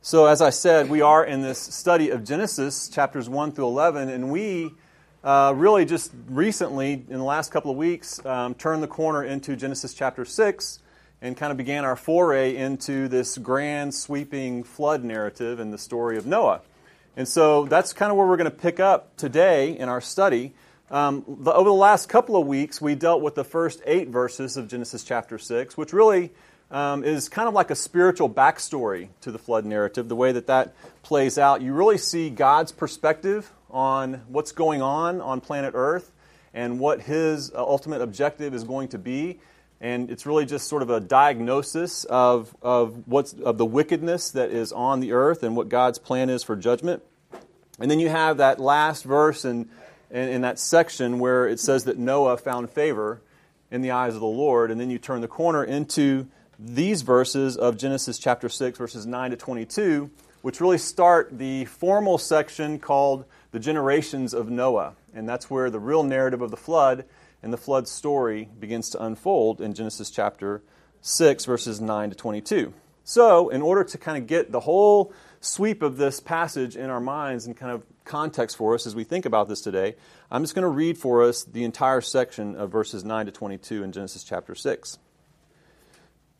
So, as I said, we are in this study of Genesis, chapters 1 through 11, and we uh, really just recently, in the last couple of weeks, um, turned the corner into Genesis chapter 6 and kind of began our foray into this grand, sweeping flood narrative and the story of Noah. And so that's kind of where we're going to pick up today in our study. Um, the, over the last couple of weeks, we dealt with the first eight verses of Genesis chapter 6, which really um, is kind of like a spiritual backstory to the flood narrative, the way that that plays out. You really see God's perspective on what's going on on planet Earth and what his uh, ultimate objective is going to be. And it's really just sort of a diagnosis of, of, what's, of the wickedness that is on the earth and what God's plan is for judgment. And then you have that last verse in, in, in that section where it says that Noah found favor in the eyes of the Lord. And then you turn the corner into these verses of Genesis chapter 6, verses 9 to 22, which really start the formal section called the generations of Noah. And that's where the real narrative of the flood and the flood story begins to unfold in Genesis chapter 6, verses 9 to 22. So, in order to kind of get the whole sweep of this passage in our minds and kind of context for us as we think about this today, I'm just going to read for us the entire section of verses 9 to 22 in Genesis chapter 6.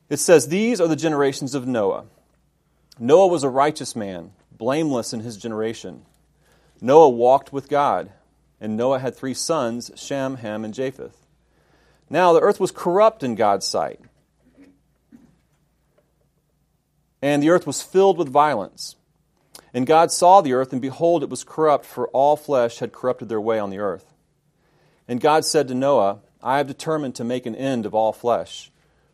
It says, These are the generations of Noah. Noah was a righteous man, blameless in his generation. Noah walked with God, and Noah had three sons, Shem, Ham, and Japheth. Now the earth was corrupt in God's sight, and the earth was filled with violence. And God saw the earth, and behold, it was corrupt, for all flesh had corrupted their way on the earth. And God said to Noah, I have determined to make an end of all flesh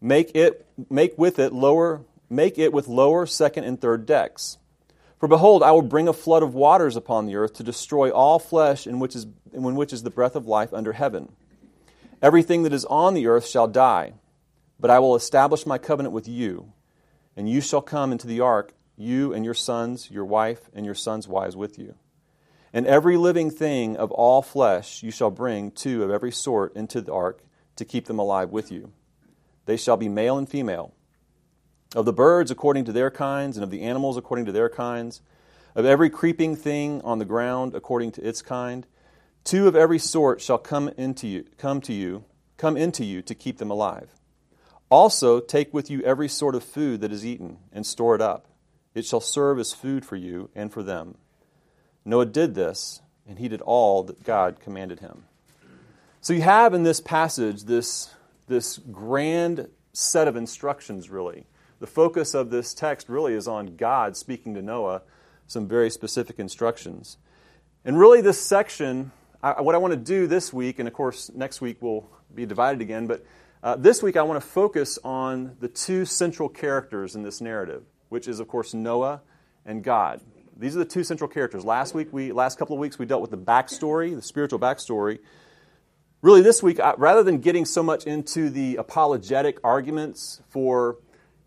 Make it make with it lower make it with lower, second, and third decks. For behold, I will bring a flood of waters upon the earth to destroy all flesh in which is, in which is the breath of life under heaven. Everything that is on the earth shall die, but I will establish my covenant with you, and you shall come into the ark, you and your sons, your wife, and your sons' wives with you. And every living thing of all flesh you shall bring two of every sort into the ark to keep them alive with you. They shall be male and female. Of the birds according to their kinds, and of the animals according to their kinds, of every creeping thing on the ground according to its kind, two of every sort shall come into you, come to you, come into you to keep them alive. Also take with you every sort of food that is eaten, and store it up. It shall serve as food for you and for them. Noah did this, and he did all that God commanded him. So you have in this passage this this grand set of instructions, really. The focus of this text really is on God speaking to Noah some very specific instructions. And really, this section, I, what I want to do this week, and of course, next week will be divided again, but uh, this week I want to focus on the two central characters in this narrative, which is, of course, Noah and God. These are the two central characters. Last week, we last couple of weeks, we dealt with the backstory, the spiritual backstory really this week, rather than getting so much into the apologetic arguments for,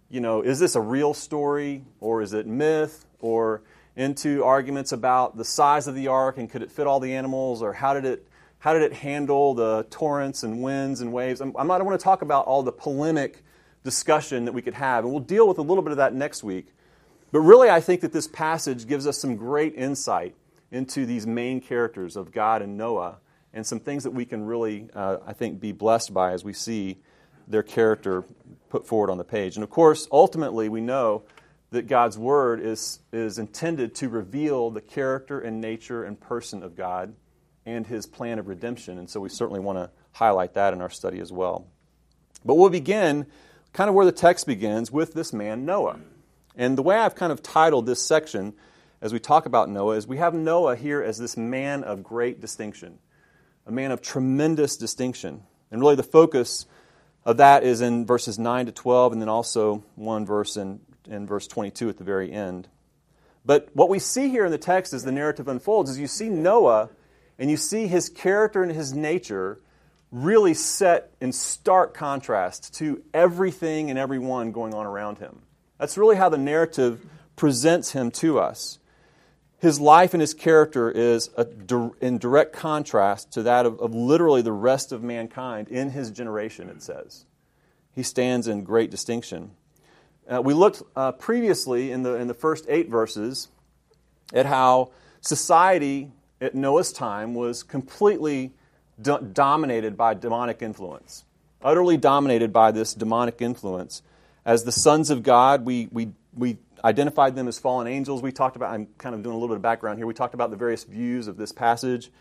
you know, is this a real story or is it myth or into arguments about the size of the ark and could it fit all the animals or how did it how did it handle the torrents and winds and waves? I'm, I want to talk about all the polemic discussion that we could have, and we'll deal with a little bit of that next week. But really, I think that this passage gives us some great insight into these main characters of God and Noah and some things that we can really, uh, I think, be blessed by as we see their character put forward on the page. And of course, ultimately, we know that God's Word is, is intended to reveal the character and nature and person of God and His plan of redemption. And so we certainly want to highlight that in our study as well. But we'll begin kind of where the text begins with this man, Noah. And the way I've kind of titled this section as we talk about Noah is we have Noah here as this man of great distinction a man of tremendous distinction. And really, the focus of that is in verses 9 to 12, and then also one verse in, in verse 22 at the very end. But what we see here in the text as the narrative unfolds is you see Noah and you see his character and his nature really set in stark contrast to everything and everyone going on around him. That's really how the narrative presents him to us. His life and his character is a, in direct contrast to that of, of literally the rest of mankind in his generation, it says. He stands in great distinction. Uh, we looked uh, previously in the, in the first eight verses at how society at Noah's time was completely do- dominated by demonic influence, utterly dominated by this demonic influence. As the sons of God, we, we, we identified them as fallen angels. We talked about, I'm kind of doing a little bit of background here. We talked about the various views of this passage,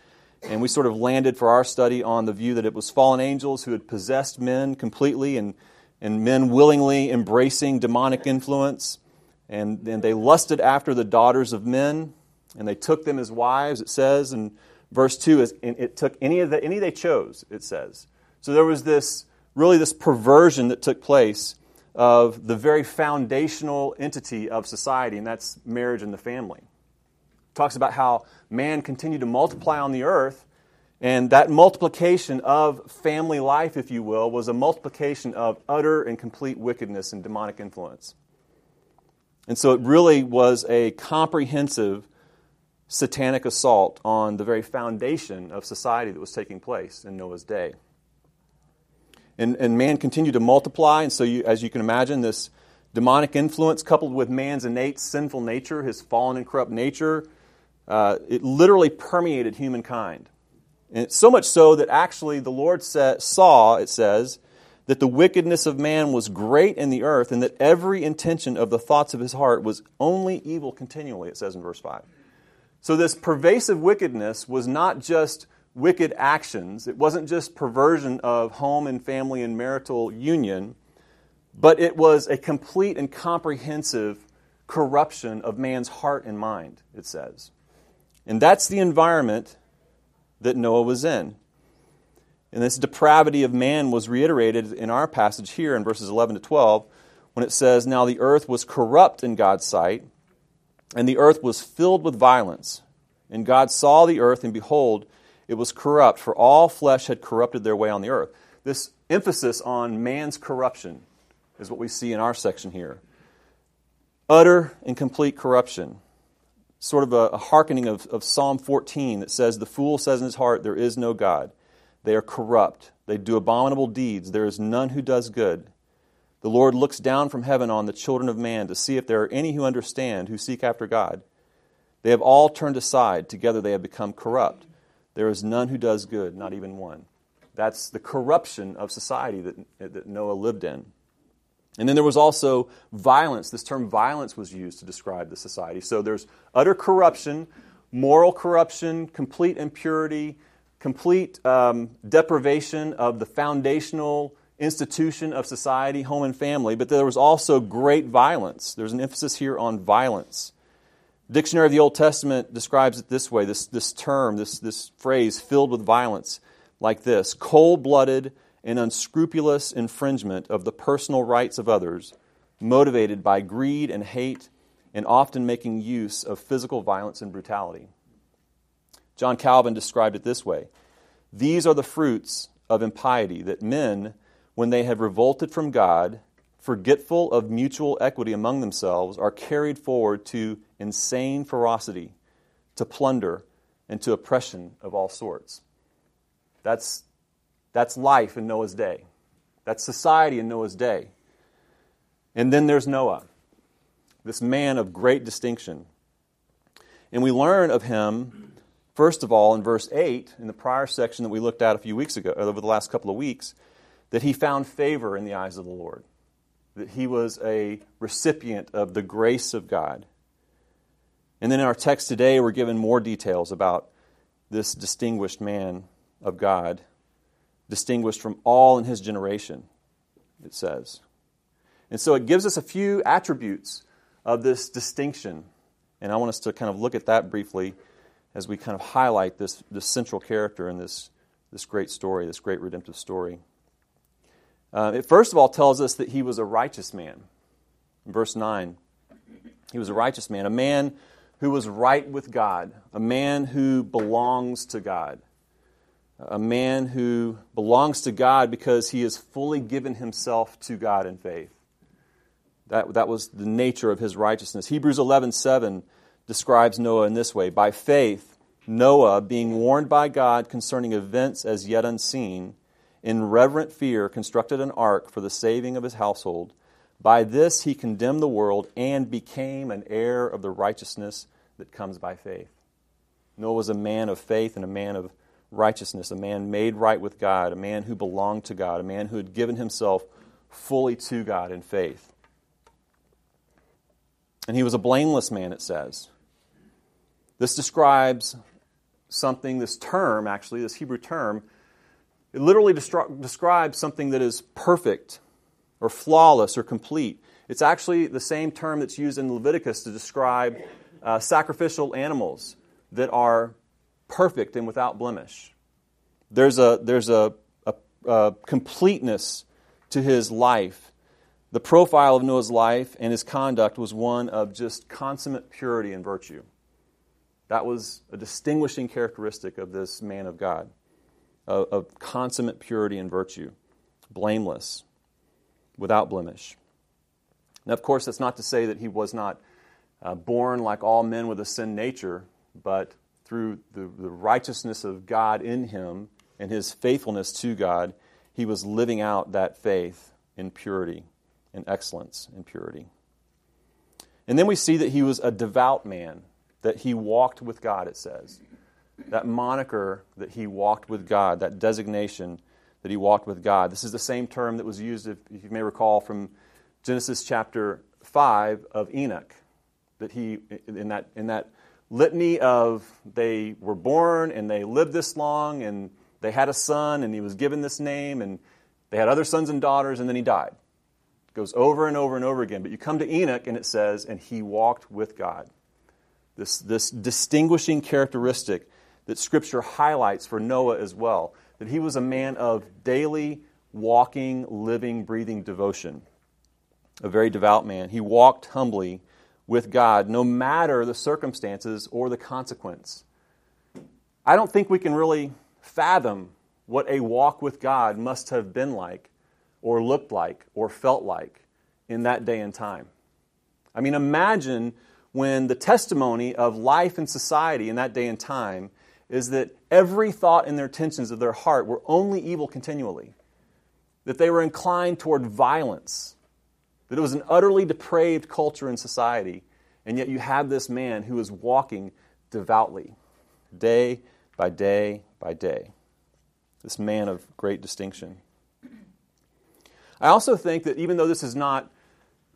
and we sort of landed for our study on the view that it was fallen angels who had possessed men completely and, and men willingly embracing demonic influence. And, and they lusted after the daughters of men, and they took them as wives, it says. And verse 2 is it took any of the any they chose, it says. So there was this really this perversion that took place of the very foundational entity of society, and that's marriage and the family. It talks about how man continued to multiply on the earth, and that multiplication of family life, if you will, was a multiplication of utter and complete wickedness and demonic influence. And so it really was a comprehensive satanic assault on the very foundation of society that was taking place in Noah's day. And, and man continued to multiply, and so you, as you can imagine, this demonic influence coupled with man's innate sinful nature, his fallen and corrupt nature, uh, it literally permeated humankind. And so much so that actually the Lord saw, it says, that the wickedness of man was great in the earth, and that every intention of the thoughts of his heart was only evil continually, it says in verse 5. So, this pervasive wickedness was not just wicked actions, it wasn't just perversion of home and family and marital union, but it was a complete and comprehensive corruption of man's heart and mind, it says. And that's the environment that Noah was in. And this depravity of man was reiterated in our passage here in verses 11 to 12 when it says, Now the earth was corrupt in God's sight and the earth was filled with violence. And God saw the earth, and behold, it was corrupt, for all flesh had corrupted their way on the earth. This emphasis on man's corruption is what we see in our section here. Utter and complete corruption. Sort of a, a hearkening of, of Psalm 14 that says, The fool says in his heart, There is no God. They are corrupt. They do abominable deeds. There is none who does good. The Lord looks down from heaven on the children of man to see if there are any who understand, who seek after God. They have all turned aside. Together they have become corrupt. There is none who does good, not even one. That's the corruption of society that, that Noah lived in. And then there was also violence. This term violence was used to describe the society. So there's utter corruption, moral corruption, complete impurity, complete um, deprivation of the foundational institution of society, home and family, but there was also great violence. There's an emphasis here on violence. Dictionary of the Old Testament describes it this way this, this term, this, this phrase, filled with violence, like this cold blooded and unscrupulous infringement of the personal rights of others, motivated by greed and hate, and often making use of physical violence and brutality. John Calvin described it this way These are the fruits of impiety that men when they have revolted from God, forgetful of mutual equity among themselves, are carried forward to insane ferocity, to plunder, and to oppression of all sorts. That's, that's life in Noah's day. That's society in Noah's day. And then there's Noah, this man of great distinction. And we learn of him, first of all, in verse 8, in the prior section that we looked at a few weeks ago, over the last couple of weeks that he found favor in the eyes of the Lord, that he was a recipient of the grace of God. And then in our text today, we're given more details about this distinguished man of God, distinguished from all in his generation, it says. And so it gives us a few attributes of this distinction. And I want us to kind of look at that briefly as we kind of highlight this, this central character in this, this great story, this great redemptive story. Uh, it first of all tells us that he was a righteous man. In verse 9, he was a righteous man, a man who was right with God, a man who belongs to God, a man who belongs to God because he has fully given himself to God in faith. That, that was the nature of his righteousness. Hebrews 11:7 describes Noah in this way: By faith, Noah, being warned by God concerning events as yet unseen, in reverent fear constructed an ark for the saving of his household. By this he condemned the world and became an heir of the righteousness that comes by faith. Noah was a man of faith and a man of righteousness, a man made right with God, a man who belonged to God, a man who had given himself fully to God in faith. And he was a blameless man, it says. This describes something, this term, actually, this Hebrew term, it literally destri- describes something that is perfect or flawless or complete. It's actually the same term that's used in Leviticus to describe uh, sacrificial animals that are perfect and without blemish. There's a, there's a, a, a completeness to his life. The profile of Noah's life and his conduct was one of just consummate purity and virtue. That was a distinguishing characteristic of this man of God, of, of consummate purity and virtue, blameless without blemish. Now, of course, that's not to say that he was not uh, born like all men with a sin nature, but through the, the righteousness of God in him and his faithfulness to God, he was living out that faith in purity in excellence in purity. And then we see that he was a devout man, that he walked with God, it says. That moniker that he walked with God, that designation that he walked with God. This is the same term that was used, if you may recall, from Genesis chapter 5 of Enoch. That he, in that, in that litany of they were born and they lived this long and they had a son and he was given this name and they had other sons and daughters and then he died. It goes over and over and over again. But you come to Enoch and it says, and he walked with God. This, this distinguishing characteristic that Scripture highlights for Noah as well that he was a man of daily walking, living, breathing devotion. A very devout man. He walked humbly with God no matter the circumstances or the consequence. I don't think we can really fathom what a walk with God must have been like, or looked like, or felt like in that day and time. I mean, imagine when the testimony of life and society in that day and time is that every thought and their intentions of their heart were only evil continually, that they were inclined toward violence, that it was an utterly depraved culture and society, and yet you have this man who is walking devoutly, day by day by day. This man of great distinction. I also think that even though this is not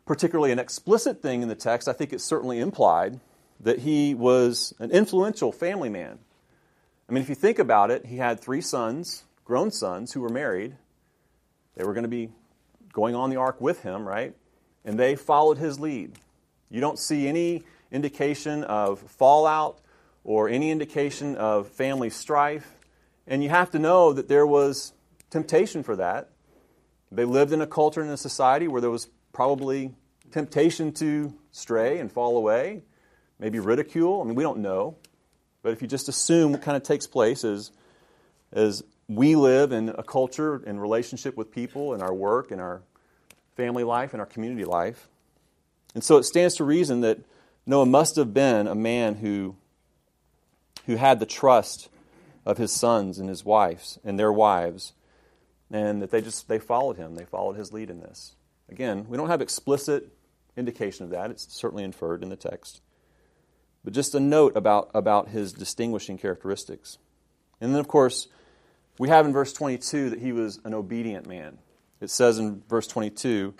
particularly an explicit thing in the text, I think it's certainly implied that he was an influential family man. I mean, if you think about it, he had three sons, grown sons, who were married. They were going to be going on the ark with him, right? And they followed his lead. You don't see any indication of fallout or any indication of family strife. And you have to know that there was temptation for that. They lived in a culture and a society where there was probably temptation to stray and fall away, maybe ridicule. I mean, we don't know. But if you just assume what kind of takes place is, as we live in a culture in relationship with people in our work, in our family life, in our community life. And so it stands to reason that Noah must have been a man who, who had the trust of his sons and his wives and their wives, and that they just they followed him. They followed his lead in this. Again, we don't have explicit indication of that. It's certainly inferred in the text. But just a note about, about his distinguishing characteristics. And then, of course, we have in verse 22 that he was an obedient man. It says in verse 22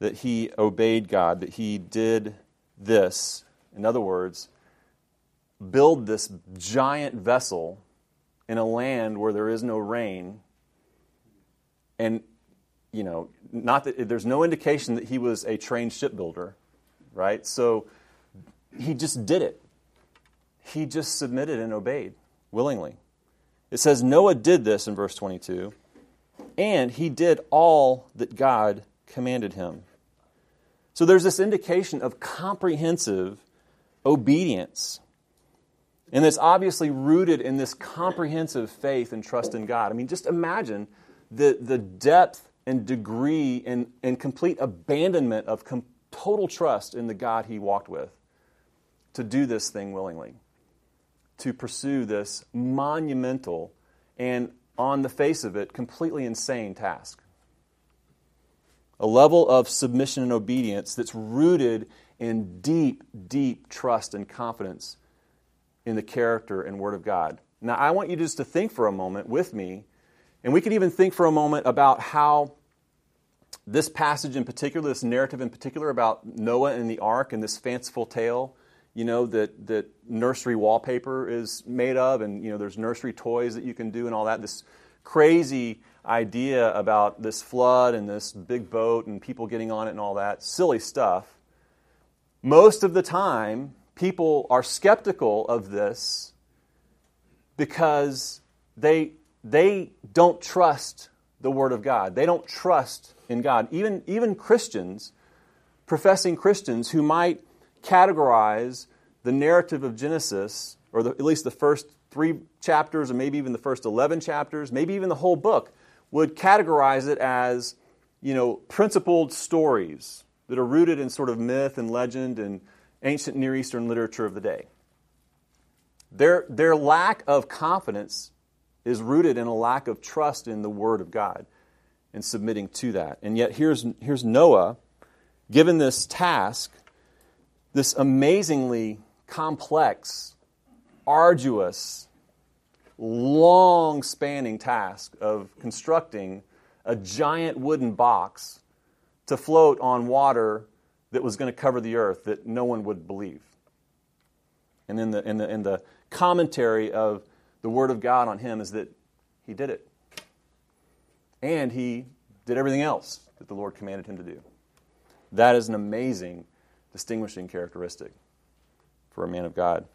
that he obeyed God, that he did this. In other words, build this giant vessel in a land where there is no rain. And, you know, not that there's no indication that he was a trained shipbuilder, right? So he just did it he just submitted and obeyed willingly. It says Noah did this in verse 22, and he did all that God commanded him. So there's this indication of comprehensive obedience. And it's obviously rooted in this comprehensive faith and trust in God. I mean, just imagine the, the depth and degree and, and complete abandonment of com- total trust in the God he walked with to do this thing willingly, to pursue this monumental and, on the face of it, completely insane task. A level of submission and obedience that's rooted in deep, deep trust and confidence in the character and Word of God. Now, I want you just to think for a moment with me, and we can even think for a moment about how this passage in particular, this narrative in particular about Noah and the ark and this fanciful tale, you know, that, that nursery wallpaper is made of, and, you know, there's nursery toys that you can do and all that. This crazy idea about this flood and this big boat and people getting on it and all that. Silly stuff. Most of the time, people are skeptical of this because they, they don't trust the Word of God. They don't trust in God. Even, even Christians, professing Christians, who might categorize the narrative of Genesis, or the, at least the first three chapters, or maybe even the first 11 chapters, maybe even the whole book, would categorize it as, you know, principled stories that are rooted in sort of myth and legend and ancient Near Eastern literature of the day. Their, their lack of confidence is rooted in a lack of trust in the Word of God and submitting to that. And yet, here's, here's Noah given this task, this amazingly complex, arduous, long spanning task of constructing a giant wooden box to float on water that was going to cover the earth that no one would believe. And then the, in, the, in the commentary of the Word of God on him is that he did it. And he did everything else that the Lord commanded him to do. That is an amazing distinguishing characteristic for a man of God.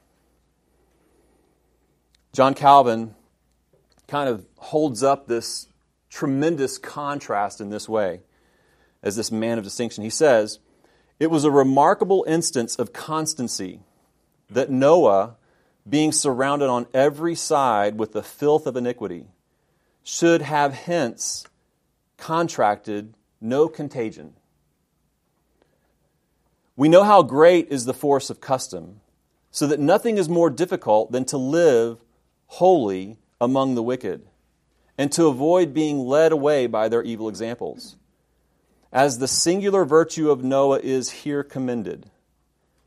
John Calvin kind of holds up this tremendous contrast in this way as this man of distinction. He says, it was a remarkable instance of constancy that Noah, being surrounded on every side with the filth of iniquity, should have hence contracted no contagion. We know how great is the force of custom, so that nothing is more difficult than to live holy among the wicked, and to avoid being led away by their evil examples as the singular virtue of Noah is here commended,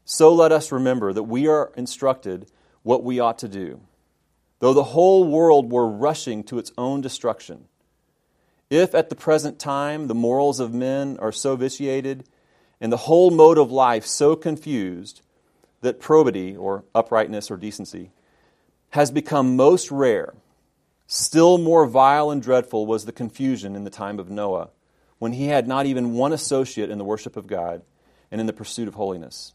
so let us remember that we are instructed what we ought to do, though the whole world were rushing to its own destruction. If at the present time the morals of men are so vitiated and the whole mode of life so confused that probity or uprightness or decency has become most rare, still more vile and dreadful was the confusion in the time of Noah when he had not even one associate in the worship of God and in the pursuit of holiness.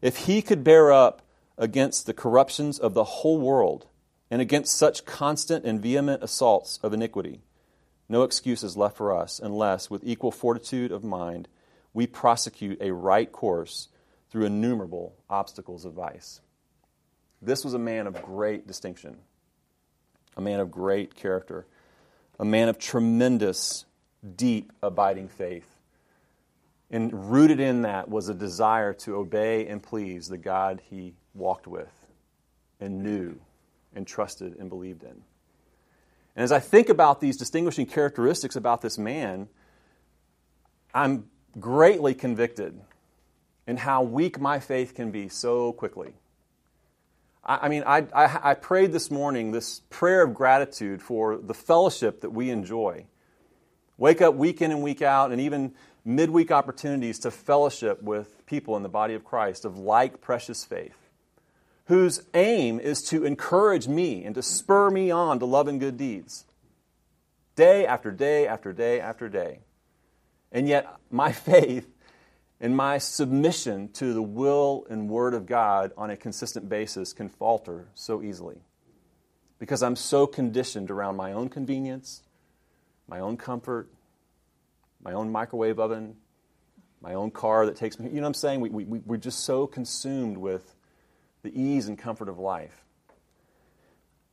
If he could bear up against the corruptions of the whole world and against such constant and vehement assaults of iniquity, no excuse is left for us unless, with equal fortitude of mind, we prosecute a right course through innumerable obstacles of vice. This was a man of great distinction, a man of great character, a man of tremendous deep, abiding faith. And rooted in that was a desire to obey and please the God he walked with and knew and trusted and believed in. And as I think about these distinguishing characteristics about this man, I'm greatly convicted in how weak my faith can be so quickly. I, I mean, I, I, I prayed this morning this prayer of gratitude for the fellowship that we enjoy Wake up week in and week out, and even midweek opportunities to fellowship with people in the body of Christ of like precious faith, whose aim is to encourage me and to spur me on to love and good deeds, day after day after day after day. And yet, my faith and my submission to the will and word of God on a consistent basis can falter so easily because I'm so conditioned around my own convenience my own comfort, my own microwave oven, my own car that takes me. You know what I'm saying? We, we, we're just so consumed with the ease and comfort of life.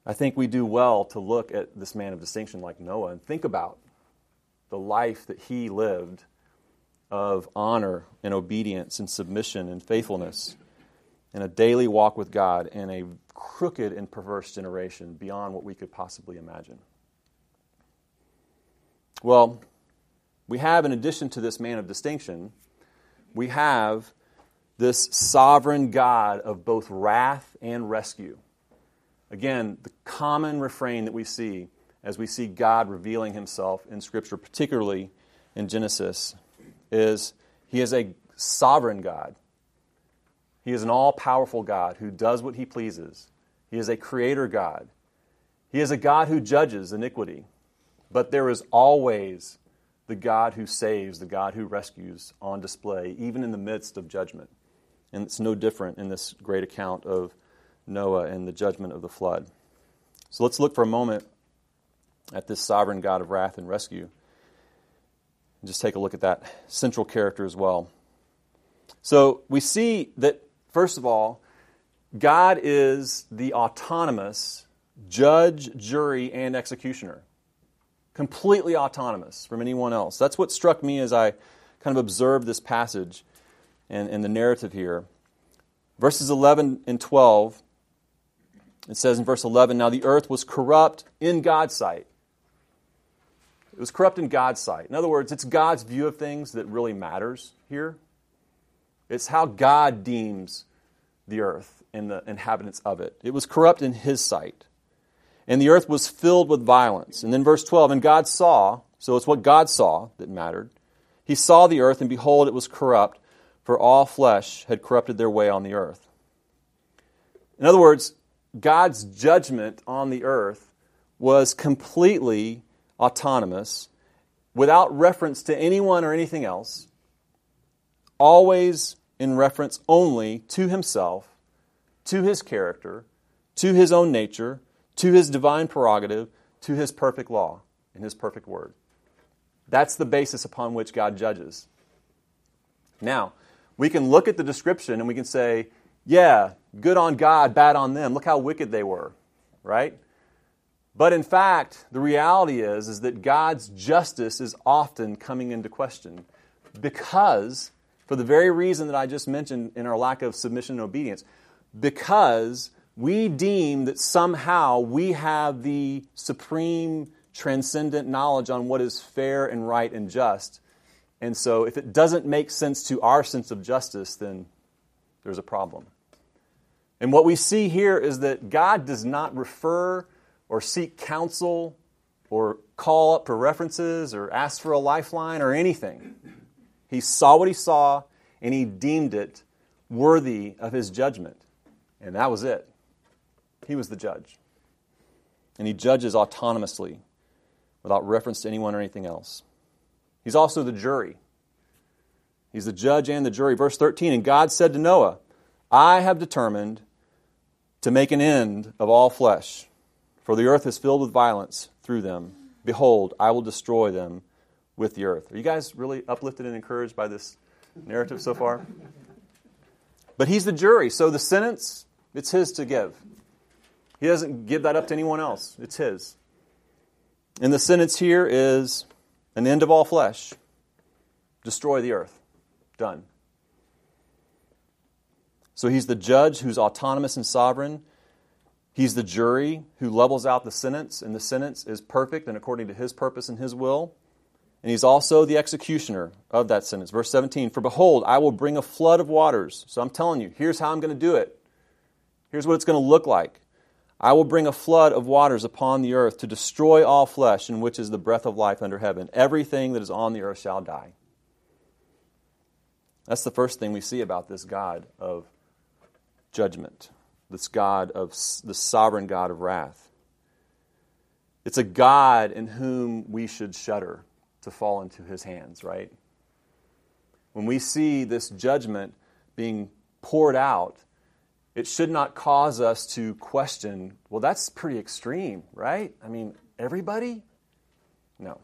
I think we do well to look at this man of distinction like Noah and think about the life that he lived of honor and obedience and submission and faithfulness and a daily walk with God in a crooked and perverse generation beyond what we could possibly imagine. Well, we have, in addition to this man of distinction, we have this sovereign God of both wrath and rescue. Again, the common refrain that we see as we see God revealing himself in Scripture, particularly in Genesis, is He is a sovereign God. He is an all powerful God who does what He pleases. He is a creator God. He is a God who judges iniquity. But there is always the God who saves, the God who rescues on display, even in the midst of judgment. And it's no different in this great account of Noah and the judgment of the flood. So let's look for a moment at this sovereign God of wrath and rescue. And just take a look at that central character as well. So we see that, first of all, God is the autonomous judge, jury, and executioner. Completely autonomous from anyone else. That's what struck me as I kind of observed this passage and, and the narrative here. Verses 11 and 12, it says in verse 11 Now the earth was corrupt in God's sight. It was corrupt in God's sight. In other words, it's God's view of things that really matters here. It's how God deems the earth and the inhabitants of it. It was corrupt in His sight. And the earth was filled with violence. And then verse 12, and God saw, so it's what God saw that mattered. He saw the earth, and behold, it was corrupt, for all flesh had corrupted their way on the earth. In other words, God's judgment on the earth was completely autonomous, without reference to anyone or anything else, always in reference only to himself, to his character, to his own nature, to his divine prerogative, to his perfect law and his perfect word. That's the basis upon which God judges. Now, we can look at the description and we can say, yeah, good on God, bad on them. Look how wicked they were, right? But in fact, the reality is, is that God's justice is often coming into question because, for the very reason that I just mentioned in our lack of submission and obedience, because we deem that somehow we have the supreme transcendent knowledge on what is fair and right and just. And so if it doesn't make sense to our sense of justice, then there's a problem. And what we see here is that God does not refer or seek counsel or call up for references or ask for a lifeline or anything. He saw what he saw and he deemed it worthy of his judgment. And that was it. He was the judge. And he judges autonomously without reference to anyone or anything else. He's also the jury. He's the judge and the jury. Verse 13 And God said to Noah, I have determined to make an end of all flesh for the earth is filled with violence through them. Behold, I will destroy them with the earth. Are you guys really uplifted and encouraged by this narrative so far? But he's the jury, so the sentence, it's his to give. He doesn't give that up to anyone else, it's his. And the sentence here is an end of all flesh, destroy the earth. Done. So he's the judge who's autonomous and sovereign. He's the jury who levels out the sentence, and the sentence is perfect and according to his purpose and his will. And he's also the executioner of that sentence. Verse 17 For behold, I will bring a flood of waters. So I'm telling you, here's how I'm going to do it. Here's what it's going to look like. I will bring a flood of waters upon the earth to destroy all flesh, in which is the breath of life under heaven. Everything that is on the earth shall die. That's the first thing we see about this God of judgment this God of the sovereign God of wrath. It's a God in whom we should shudder to fall into his hands, right? When we see this judgment being poured out, it should not cause us to question, well, that's pretty extreme, right? I mean, everybody? No.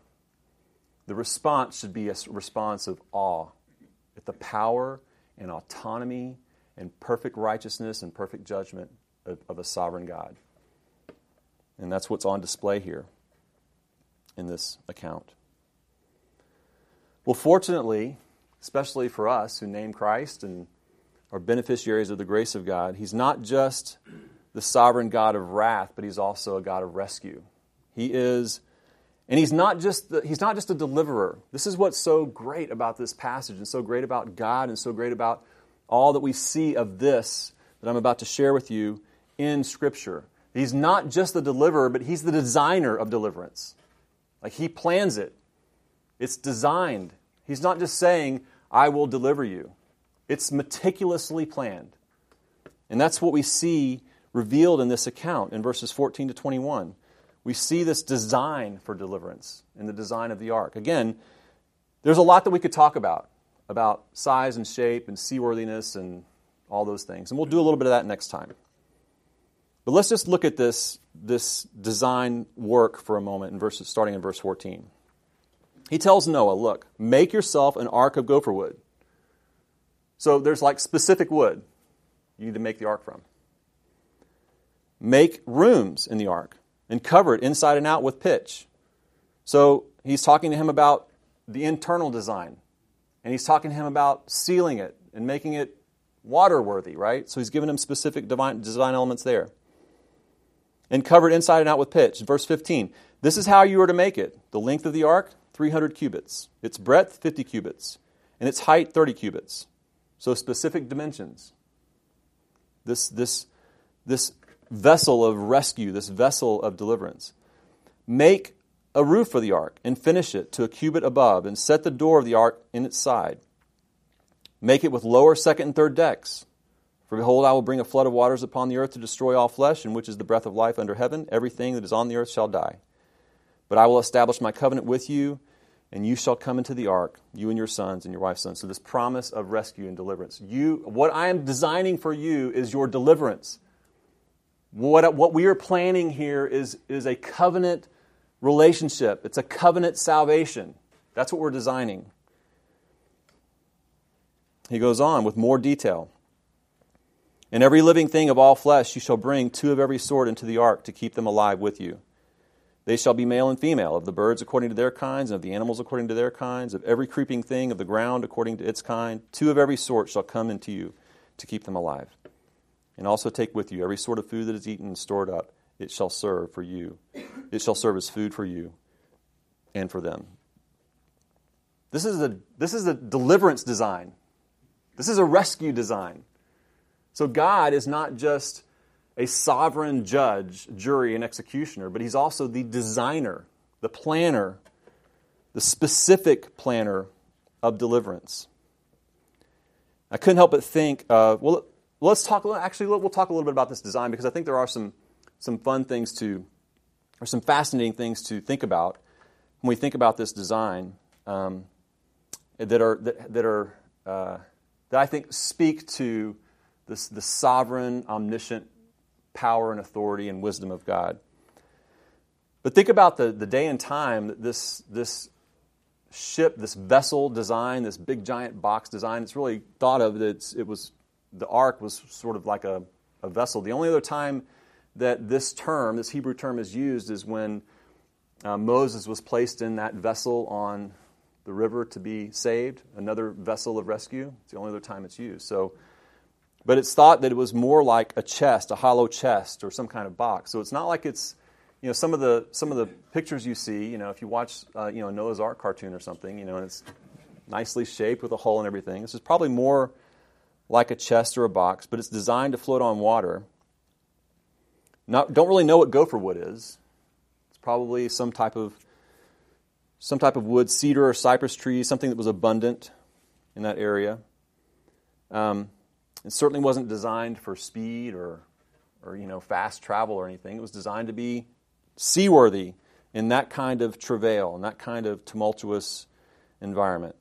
The response should be a response of awe at the power and autonomy and perfect righteousness and perfect judgment of, of a sovereign God. And that's what's on display here in this account. Well, fortunately, especially for us who name Christ and are beneficiaries of the grace of God, He's not just the sovereign God of wrath, but He's also a God of rescue. He is, and He's not just the, He's not just a deliverer. This is what's so great about this passage, and so great about God, and so great about all that we see of this that I'm about to share with you in Scripture. He's not just the deliverer, but He's the designer of deliverance. Like He plans it. It's designed. He's not just saying, I will deliver you. It's meticulously planned. And that's what we see revealed in this account in verses 14 to 21. We see this design for deliverance in the design of the ark. Again, there's a lot that we could talk about, about size and shape and seaworthiness and all those things. And we'll do a little bit of that next time. But let's just look at this, this design work for a moment in verses, starting in verse 14. He tells Noah, Look, make yourself an ark of gopher wood. So there's like specific wood you need to make the ark from. Make rooms in the ark and cover it inside and out with pitch. So he's talking to him about the internal design. And he's talking to him about sealing it and making it waterworthy, right? So he's giving him specific divine, design elements there. And covered inside and out with pitch. Verse 15. This is how you are to make it. The length of the ark, 300 cubits, its breadth 50 cubits, and its height 30 cubits. So specific dimensions. This, this, this vessel of rescue, this vessel of deliverance. Make a roof for the ark and finish it to a cubit above, and set the door of the ark in its side. Make it with lower, second, and third decks. For behold, I will bring a flood of waters upon the earth to destroy all flesh, in which is the breath of life under heaven. Everything that is on the earth shall die. But I will establish my covenant with you, and you shall come into the ark, you and your sons and your wife's sons. So this promise of rescue and deliverance. You, what I am designing for you is your deliverance. What, what we are planning here is, is a covenant relationship. It's a covenant salvation. That's what we're designing. He goes on with more detail. And every living thing of all flesh you shall bring two of every sort into the ark to keep them alive with you. They shall be male and female, of the birds according to their kinds, and of the animals according to their kinds, of every creeping thing of the ground according to its kind. Two of every sort shall come into you to keep them alive. And also take with you every sort of food that is eaten and stored up. It shall serve for you. It shall serve as food for you and for them. This is a, this is a deliverance design. This is a rescue design. So God is not just a sovereign judge, jury, and executioner, but he's also the designer, the planner, the specific planner of deliverance. I couldn't help but think, uh, well, let's talk, actually, we'll talk a little bit about this design because I think there are some, some fun things to, or some fascinating things to think about when we think about this design um, that are, that, that are, uh, that I think speak to this, the sovereign, omniscient power and authority and wisdom of God. But think about the, the day and time that this, this ship, this vessel design, this big giant box design, it's really thought of that it was the ark was sort of like a, a vessel. The only other time that this term, this Hebrew term, is used is when uh, Moses was placed in that vessel on the river to be saved, another vessel of rescue. It's the only other time it's used. So but it's thought that it was more like a chest, a hollow chest, or some kind of box. So it's not like it's, you know, some of the some of the pictures you see, you know, if you watch, uh, you know, Noah's Ark cartoon or something, you know, and it's nicely shaped with a hole and everything. This is probably more like a chest or a box, but it's designed to float on water. Not, don't really know what gopher wood is. It's probably some type of some type of wood, cedar or cypress tree, something that was abundant in that area. Um, it certainly wasn't designed for speed or, or you know, fast travel or anything. It was designed to be seaworthy in that kind of travail, in that kind of tumultuous environment.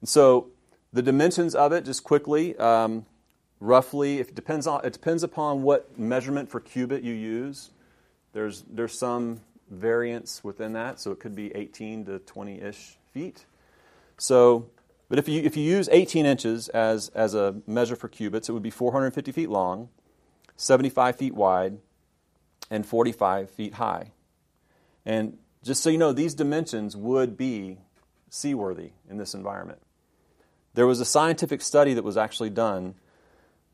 And so the dimensions of it, just quickly, um, roughly, it depends on it depends upon what measurement for cubit you use. There's there's some variance within that, so it could be 18 to 20 ish feet. So But if you, if you use 18 inches as, as a measure for cubits, it would be 450 feet long, 75 feet wide, and 45 feet high. And just so you know, these dimensions would be seaworthy in this environment. There was a scientific study that was actually done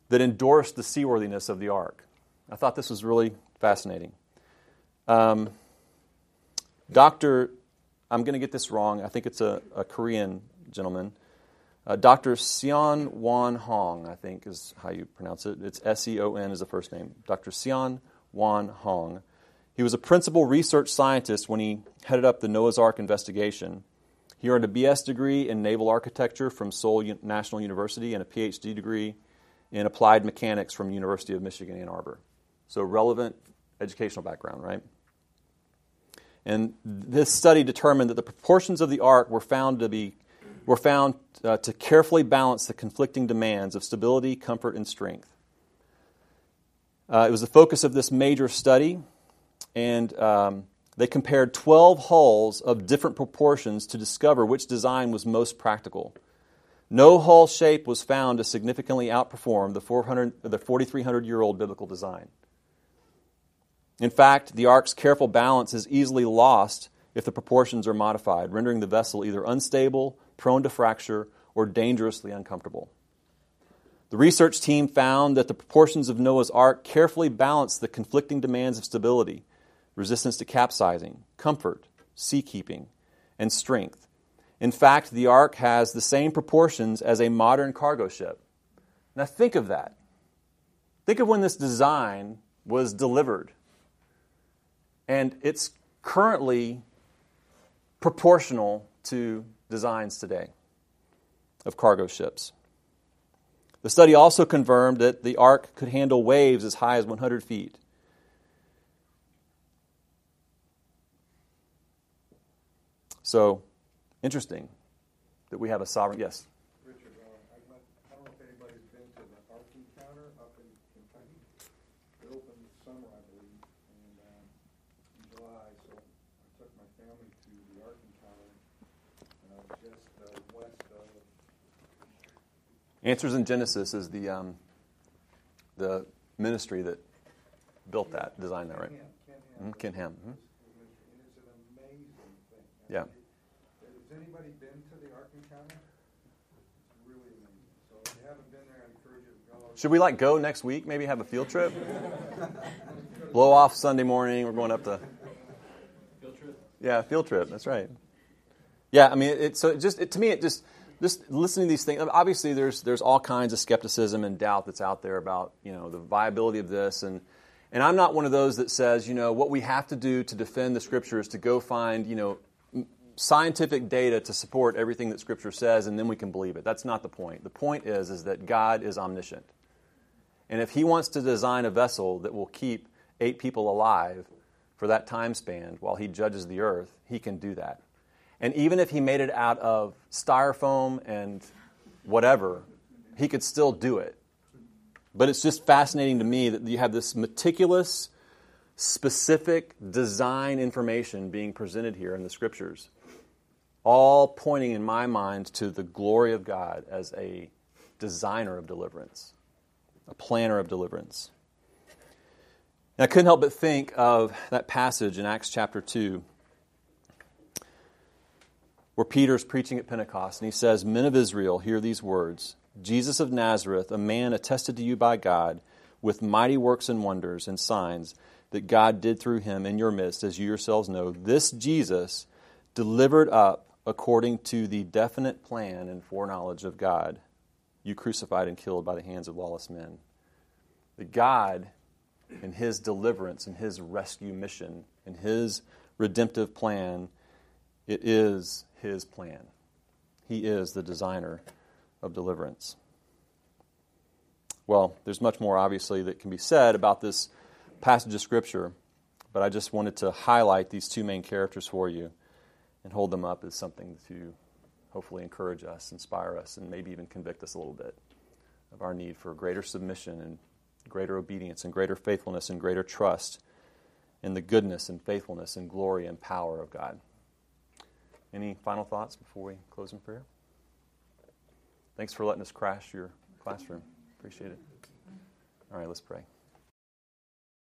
that endorsed the seaworthiness of the ark. I thought this was really fascinating. Um, Dr. I'm going to get this wrong. I think it's a, a Korean gentleman. Uh, Dr. Seon Won Hong, I think is how you pronounce it. It's S E O N is the first name. Dr. Seon Won Hong. He was a principal research scientist when he headed up the Noah's Ark investigation. He earned a BS degree in naval architecture from Seoul National University and a PhD degree in applied mechanics from University of Michigan Ann Arbor. So relevant educational background, right? And this study determined that the proportions of the ark were found to be were found uh, to carefully balance the conflicting demands of stability, comfort, and strength. Uh, it was the focus of this major study, and um, they compared 12 hulls of different proportions to discover which design was most practical. No hull shape was found to significantly outperform the, 400, the 4,300 year old biblical design. In fact, the ark's careful balance is easily lost if the proportions are modified, rendering the vessel either unstable, prone to fracture, or dangerously uncomfortable. The research team found that the proportions of Noah's Ark carefully balanced the conflicting demands of stability, resistance to capsizing, comfort, seakeeping, and strength. In fact, the Ark has the same proportions as a modern cargo ship. Now, think of that. Think of when this design was delivered. And it's currently proportional to designs today of cargo ships. The study also confirmed that the ark could handle waves as high as 100 feet. So, interesting that we have a sovereign. Yes? Richard, uh, I, I don't know if anybody's been to the Ark Encounter up in Kentucky. It opened this summer, I believe, and um, in July. So I took my family to the Ark Encounter uh, just uh, west of. Answers in Genesis is the um, the ministry that built that, designed that, right? Ken Ham. Mhm, Ken Ham, mhm. And it's an amazing thing. Yeah. Has anybody been to the Ark Encounter? It's really amazing. So if you haven't been there, I encourage you to go. Should we like go next week? Maybe have a field trip? Blow off Sunday morning. We're going up to. Field trip. Yeah, field trip. That's right. Yeah, I mean, it, it so it just it, to me, it just just listening to these things. Obviously, there's there's all kinds of skepticism and doubt that's out there about you know the viability of this, and and I'm not one of those that says you know what we have to do to defend the scripture is to go find you know m- scientific data to support everything that scripture says, and then we can believe it. That's not the point. The point is is that God is omniscient. And if he wants to design a vessel that will keep eight people alive for that time span while he judges the earth, he can do that. And even if he made it out of styrofoam and whatever, he could still do it. But it's just fascinating to me that you have this meticulous, specific design information being presented here in the scriptures, all pointing in my mind to the glory of God as a designer of deliverance a planner of deliverance. And I couldn't help but think of that passage in Acts chapter 2 where Peter's preaching at Pentecost and he says, Men of Israel, hear these words Jesus of Nazareth, a man attested to you by God with mighty works and wonders and signs that God did through him in your midst, as you yourselves know. This Jesus delivered up according to the definite plan and foreknowledge of God you crucified and killed by the hands of lawless men. The God, in His deliverance, in His rescue mission, in His redemptive plan, it is His plan. He is the designer of deliverance. Well, there's much more, obviously, that can be said about this passage of Scripture, but I just wanted to highlight these two main characters for you and hold them up as something to hopefully encourage us, inspire us, and maybe even convict us a little bit of our need for greater submission and greater obedience and greater faithfulness and greater trust in the goodness and faithfulness and glory and power of God. Any final thoughts before we close in prayer? Thanks for letting us crash your classroom. Appreciate it. All right, let's pray.